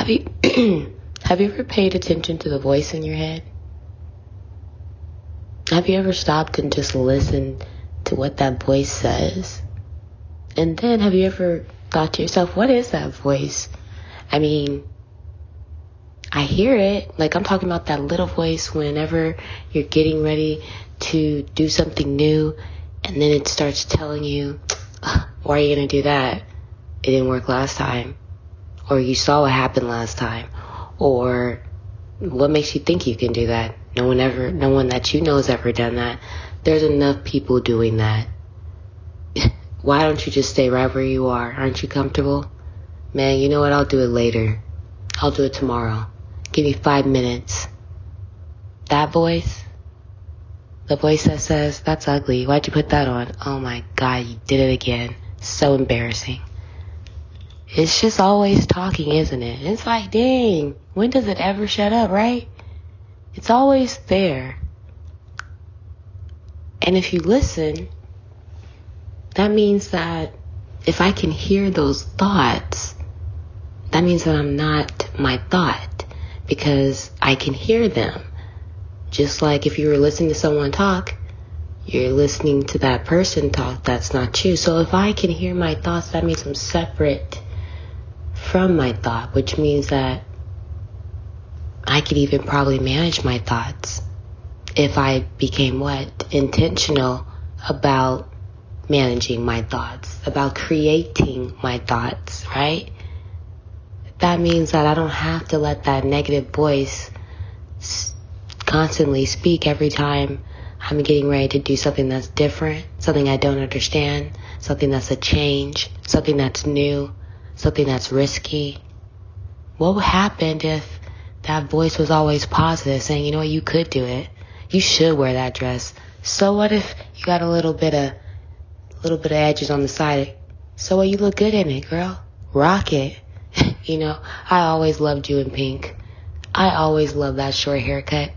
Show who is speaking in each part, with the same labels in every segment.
Speaker 1: Have you have you ever paid attention to the voice in your head? Have you ever stopped and just listened to what that voice says? And then have you ever thought to yourself, what is that voice? I mean, I hear it. Like I'm talking about that little voice whenever you're getting ready to do something new and then it starts telling you, why are you going to do that? It didn't work last time. Or you saw what happened last time. Or what makes you think you can do that? No one ever, no one that you know has ever done that. There's enough people doing that. Why don't you just stay right where you are? Aren't you comfortable? Man, you know what? I'll do it later. I'll do it tomorrow. Give me five minutes. That voice, the voice that says, that's ugly. Why'd you put that on? Oh my God, you did it again. So embarrassing. It's just always talking, isn't it? It's like, dang, when does it ever shut up, right? It's always there. And if you listen, that means that if I can hear those thoughts, that means that I'm not my thought because I can hear them. Just like if you were listening to someone talk, you're listening to that person talk. That's not you. So if I can hear my thoughts, that means I'm separate from my thought, which means that I could even probably manage my thoughts if I became what? Intentional about managing my thoughts, about creating my thoughts, right? That means that I don't have to let that negative voice constantly speak every time I'm getting ready to do something that's different, something I don't understand, something that's a change, something that's new, something that's risky. What would happen if that voice was always positive, saying, you know what, you could do it. You should wear that dress. So what if you got a little bit of, little bit of edges on the side? So what, you look good in it, girl. Rock it. you know, I always loved you in pink. I always loved that short haircut.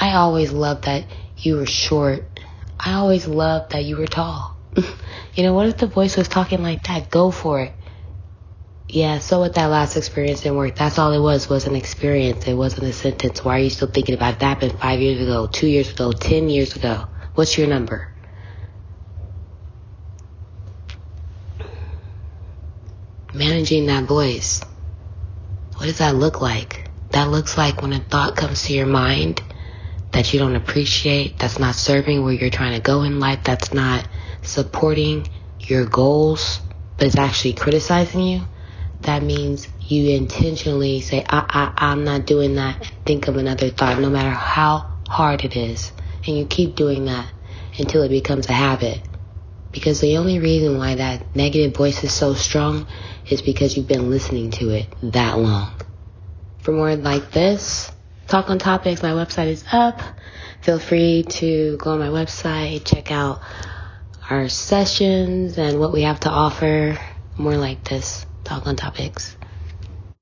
Speaker 1: I always loved that you were short. I always loved that you were tall. you know, what if the voice was talking like that? Go for it. Yeah, so what that last experience didn't work. That's all it was, was an experience. It wasn't a sentence. Why are you still thinking about that happened five years ago, two years ago, ten years ago? What's your number? Managing that voice. What does that look like? That looks like when a thought comes to your mind that you don't appreciate, that's not serving where you're trying to go in life, that's not supporting your goals, but it's actually criticizing you that means you intentionally say, I, I, I'm not doing that, think of another thought, no matter how hard it is. And you keep doing that until it becomes a habit. Because the only reason why that negative voice is so strong is because you've been listening to it that long. For more like this, talk on topics, my website is up. Feel free to go on my website, check out our sessions and what we have to offer. More like this talk on topics.